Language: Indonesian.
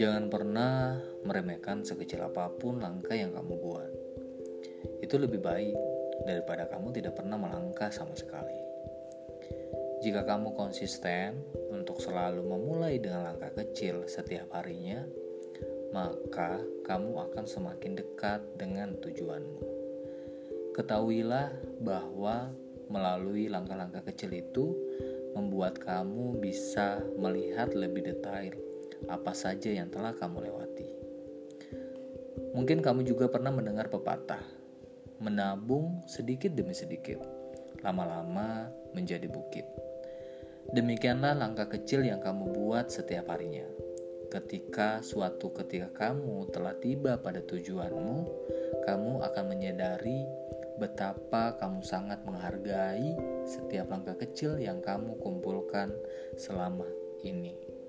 Jangan pernah meremehkan sekecil apa pun langkah yang kamu buat. Itu lebih baik daripada kamu tidak pernah melangkah sama sekali. Jika kamu konsisten untuk selalu memulai dengan langkah kecil setiap harinya, maka kamu akan semakin dekat dengan tujuanmu. Ketahuilah bahwa melalui langkah-langkah kecil itu membuat kamu bisa melihat lebih detail apa saja yang telah kamu lewati. Mungkin kamu juga pernah mendengar pepatah, menabung sedikit demi sedikit, lama-lama menjadi bukit. Demikianlah langkah kecil yang kamu buat setiap harinya. Ketika suatu ketika kamu telah tiba pada tujuanmu, kamu akan menyadari betapa kamu sangat menghargai setiap langkah kecil yang kamu kumpulkan selama ini.